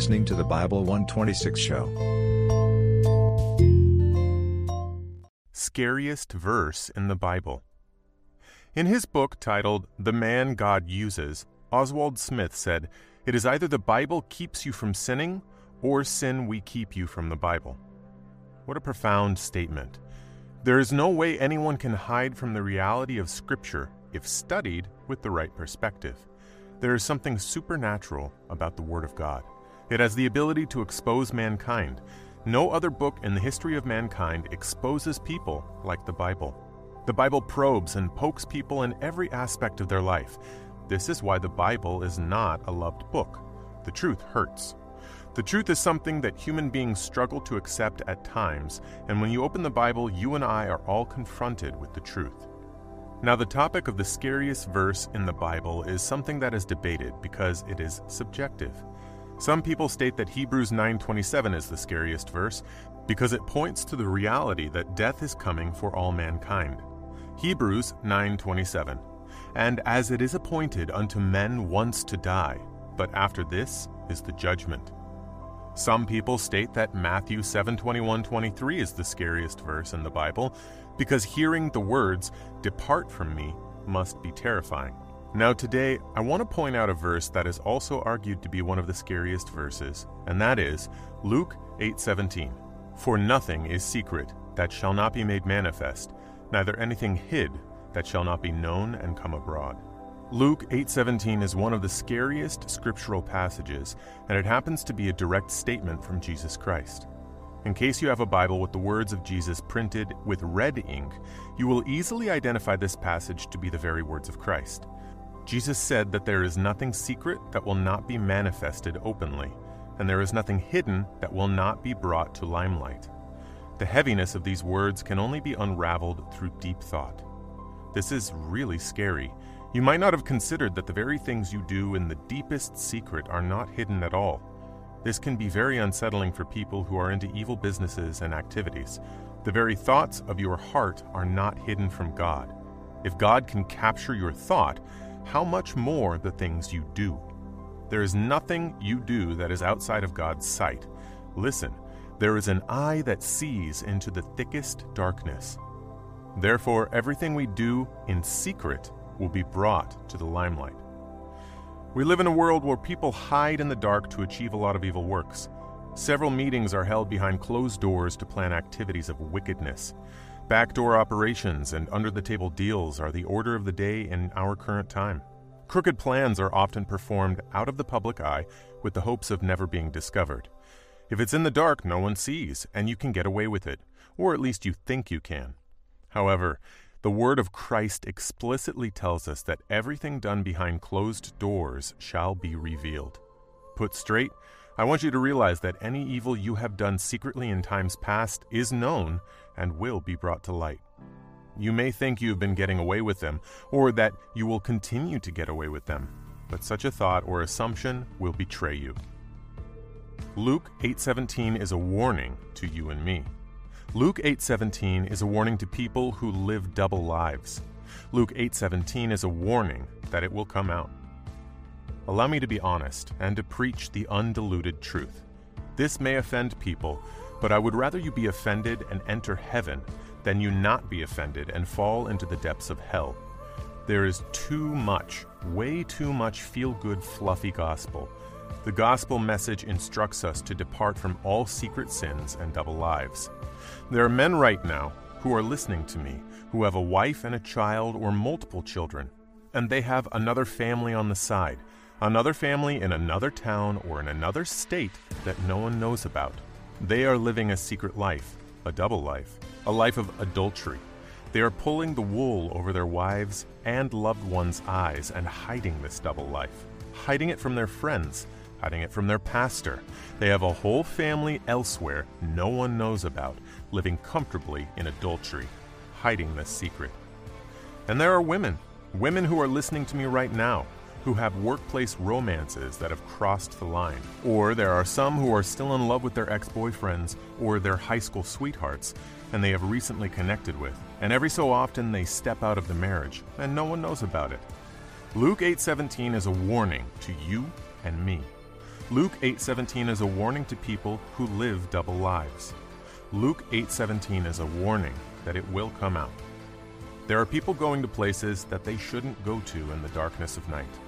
listening to the Bible 126 show. Scariest verse in the Bible. In his book titled The Man God Uses, Oswald Smith said, It is either the Bible keeps you from sinning, or sin we keep you from the Bible. What a profound statement. There is no way anyone can hide from the reality of Scripture if studied with the right perspective. There is something supernatural about the Word of God. It has the ability to expose mankind. No other book in the history of mankind exposes people like the Bible. The Bible probes and pokes people in every aspect of their life. This is why the Bible is not a loved book. The truth hurts. The truth is something that human beings struggle to accept at times, and when you open the Bible, you and I are all confronted with the truth. Now, the topic of the scariest verse in the Bible is something that is debated because it is subjective. Some people state that Hebrews 9:27 is the scariest verse because it points to the reality that death is coming for all mankind. Hebrews 9:27. And as it is appointed unto men once to die, but after this is the judgment. Some people state that Matthew 7:21 23 is the scariest verse in the Bible because hearing the words depart from me must be terrifying. Now today I want to point out a verse that is also argued to be one of the scariest verses, and that is Luke 8:17. For nothing is secret that shall not be made manifest, neither anything hid that shall not be known and come abroad. Luke 8:17 is one of the scariest scriptural passages, and it happens to be a direct statement from Jesus Christ. In case you have a Bible with the words of Jesus printed with red ink, you will easily identify this passage to be the very words of Christ. Jesus said that there is nothing secret that will not be manifested openly, and there is nothing hidden that will not be brought to limelight. The heaviness of these words can only be unraveled through deep thought. This is really scary you might not have considered that the very things you do in the deepest secret are not hidden at all. This can be very unsettling for people who are into evil businesses and activities. The very thoughts of your heart are not hidden from God. If God can capture your thought, how much more the things you do? There is nothing you do that is outside of God's sight. Listen, there is an eye that sees into the thickest darkness. Therefore, everything we do in secret will be brought to the limelight. We live in a world where people hide in the dark to achieve a lot of evil works. Several meetings are held behind closed doors to plan activities of wickedness. Backdoor operations and under the table deals are the order of the day in our current time. Crooked plans are often performed out of the public eye with the hopes of never being discovered. If it's in the dark, no one sees, and you can get away with it, or at least you think you can. However, the word of Christ explicitly tells us that everything done behind closed doors shall be revealed. Put straight, I want you to realize that any evil you have done secretly in times past is known and will be brought to light. You may think you have been getting away with them, or that you will continue to get away with them, but such a thought or assumption will betray you. Luke 8:17 is a warning to you and me. Luke 8:17 is a warning to people who live double lives. Luke 8:17 is a warning that it will come out. Allow me to be honest and to preach the undiluted truth. This may offend people, but I would rather you be offended and enter heaven than you not be offended and fall into the depths of hell. There is too much, way too much feel good, fluffy gospel. The gospel message instructs us to depart from all secret sins and double lives. There are men right now who are listening to me who have a wife and a child or multiple children, and they have another family on the side, another family in another town or in another state that no one knows about. They are living a secret life, a double life, a life of adultery. They are pulling the wool over their wives' and loved ones' eyes and hiding this double life, hiding it from their friends, hiding it from their pastor. They have a whole family elsewhere no one knows about, living comfortably in adultery, hiding this secret. And there are women, women who are listening to me right now, who have workplace romances that have crossed the line. Or there are some who are still in love with their ex boyfriends or their high school sweethearts, and they have recently connected with. And every so often they step out of the marriage, and no one knows about it. Luke 8:17 is a warning to you and me. Luke 8:17 is a warning to people who live double lives. Luke 8:17 is a warning that it will come out. There are people going to places that they shouldn't go to in the darkness of night.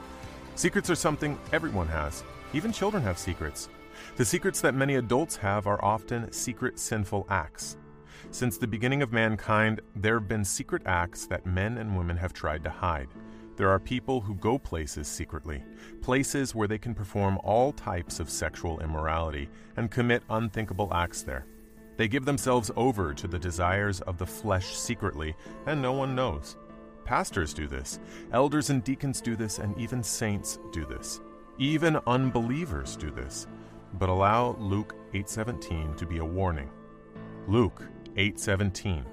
Secrets are something everyone has. Even children have secrets. The secrets that many adults have are often secret sinful acts. Since the beginning of mankind, there have been secret acts that men and women have tried to hide. There are people who go places secretly, places where they can perform all types of sexual immorality and commit unthinkable acts there. They give themselves over to the desires of the flesh secretly, and no one knows. Pastors do this, elders and deacons do this, and even saints do this. Even unbelievers do this. But allow Luke 8:17 to be a warning. Luke 8:17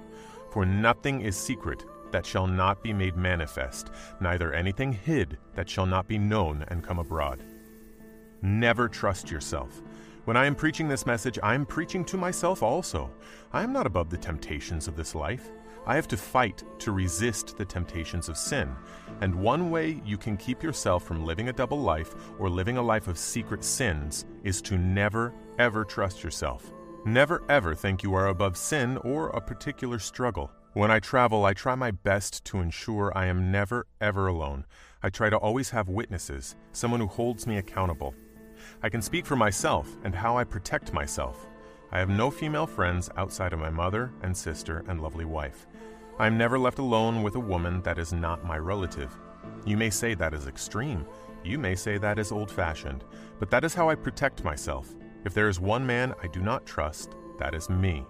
For nothing is secret that shall not be made manifest, neither anything hid that shall not be known and come abroad. Never trust yourself. When I am preaching this message, I am preaching to myself also. I am not above the temptations of this life. I have to fight to resist the temptations of sin. And one way you can keep yourself from living a double life or living a life of secret sins is to never, ever trust yourself. Never, ever think you are above sin or a particular struggle. When I travel, I try my best to ensure I am never, ever alone. I try to always have witnesses, someone who holds me accountable. I can speak for myself and how I protect myself. I have no female friends outside of my mother and sister and lovely wife. I am never left alone with a woman that is not my relative. You may say that is extreme. You may say that is old fashioned. But that is how I protect myself. If there is one man I do not trust, that is me.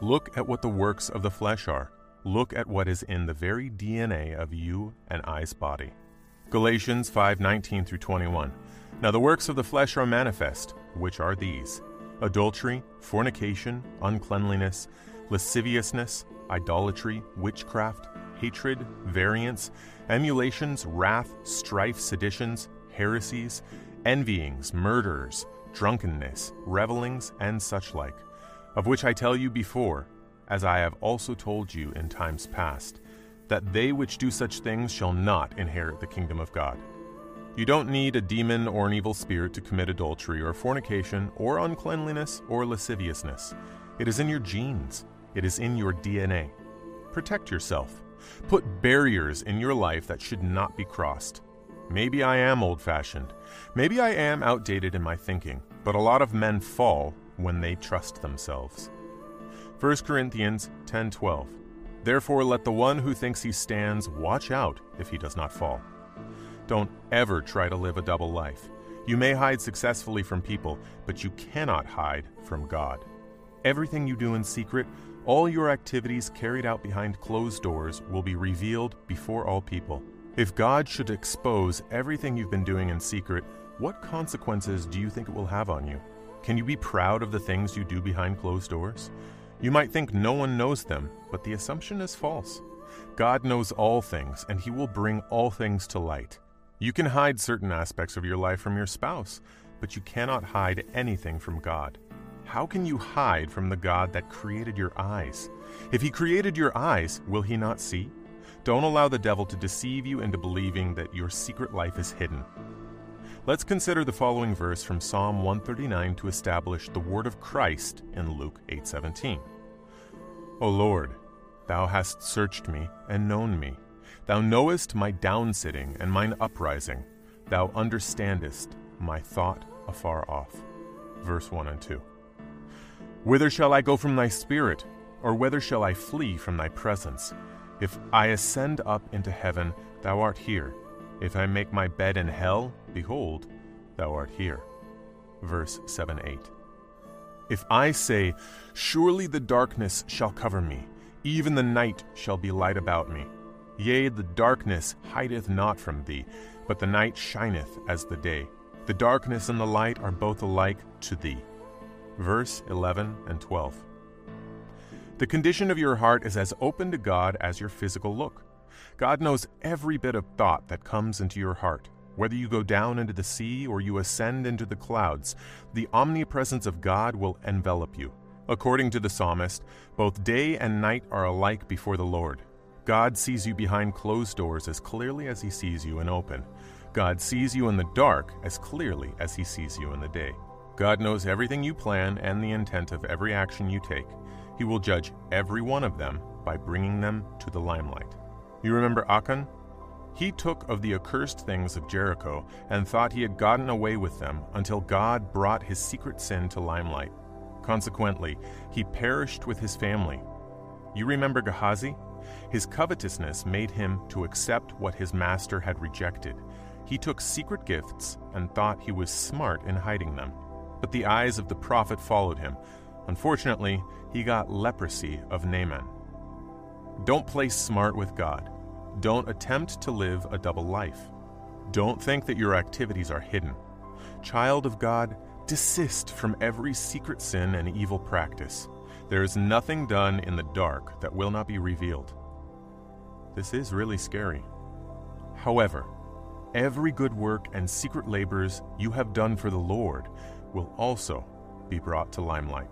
Look at what the works of the flesh are. Look at what is in the very DNA of you and I's body. Galatians 5:19 through 21. Now the works of the flesh are manifest, which are these: adultery, fornication, uncleanliness, lasciviousness, idolatry, witchcraft, hatred, variance, emulations, wrath, strife, seditions, heresies, envyings, murders, drunkenness, revelings, and such like, of which I tell you before, as I have also told you in times past, that they which do such things shall not inherit the kingdom of God. You don't need a demon or an evil spirit to commit adultery or fornication or uncleanliness or lasciviousness. It is in your genes, it is in your DNA. Protect yourself. Put barriers in your life that should not be crossed. Maybe I am old fashioned. Maybe I am outdated in my thinking, but a lot of men fall when they trust themselves. 1 Corinthians 10:12 Therefore let the one who thinks he stands watch out if he does not fall. Don't ever try to live a double life. You may hide successfully from people, but you cannot hide from God. Everything you do in secret, all your activities carried out behind closed doors, will be revealed before all people. If God should expose everything you've been doing in secret, what consequences do you think it will have on you? Can you be proud of the things you do behind closed doors? You might think no one knows them, but the assumption is false. God knows all things, and He will bring all things to light. You can hide certain aspects of your life from your spouse, but you cannot hide anything from God. How can you hide from the God that created your eyes? If He created your eyes, will He not see? Don't allow the devil to deceive you into believing that your secret life is hidden. Let's consider the following verse from Psalm 139 to establish the word of Christ in Luke 8:17. O Lord, thou hast searched me and known me. Thou knowest my downsitting and mine uprising. Thou understandest my thought afar off. Verse 1 and 2. Whither shall I go from thy spirit, or whither shall I flee from thy presence? If I ascend up into heaven, thou art here. If I make my bed in hell, behold, thou art here. Verse 7 8. If I say, Surely the darkness shall cover me, even the night shall be light about me. Yea, the darkness hideth not from thee, but the night shineth as the day. The darkness and the light are both alike to thee. Verse 11 and 12. The condition of your heart is as open to God as your physical look. God knows every bit of thought that comes into your heart. Whether you go down into the sea or you ascend into the clouds, the omnipresence of God will envelop you. According to the psalmist, both day and night are alike before the Lord. God sees you behind closed doors as clearly as he sees you in open. God sees you in the dark as clearly as he sees you in the day. God knows everything you plan and the intent of every action you take. He will judge every one of them by bringing them to the limelight. You remember Achan? He took of the accursed things of Jericho and thought he had gotten away with them until God brought his secret sin to limelight. Consequently, he perished with his family. You remember Gehazi? His covetousness made him to accept what his master had rejected. He took secret gifts and thought he was smart in hiding them. But the eyes of the prophet followed him. Unfortunately, he got leprosy of Naaman. Don't play smart with God. Don't attempt to live a double life. Don't think that your activities are hidden. Child of God, desist from every secret sin and evil practice. There is nothing done in the dark that will not be revealed. This is really scary. However, every good work and secret labors you have done for the Lord will also be brought to limelight.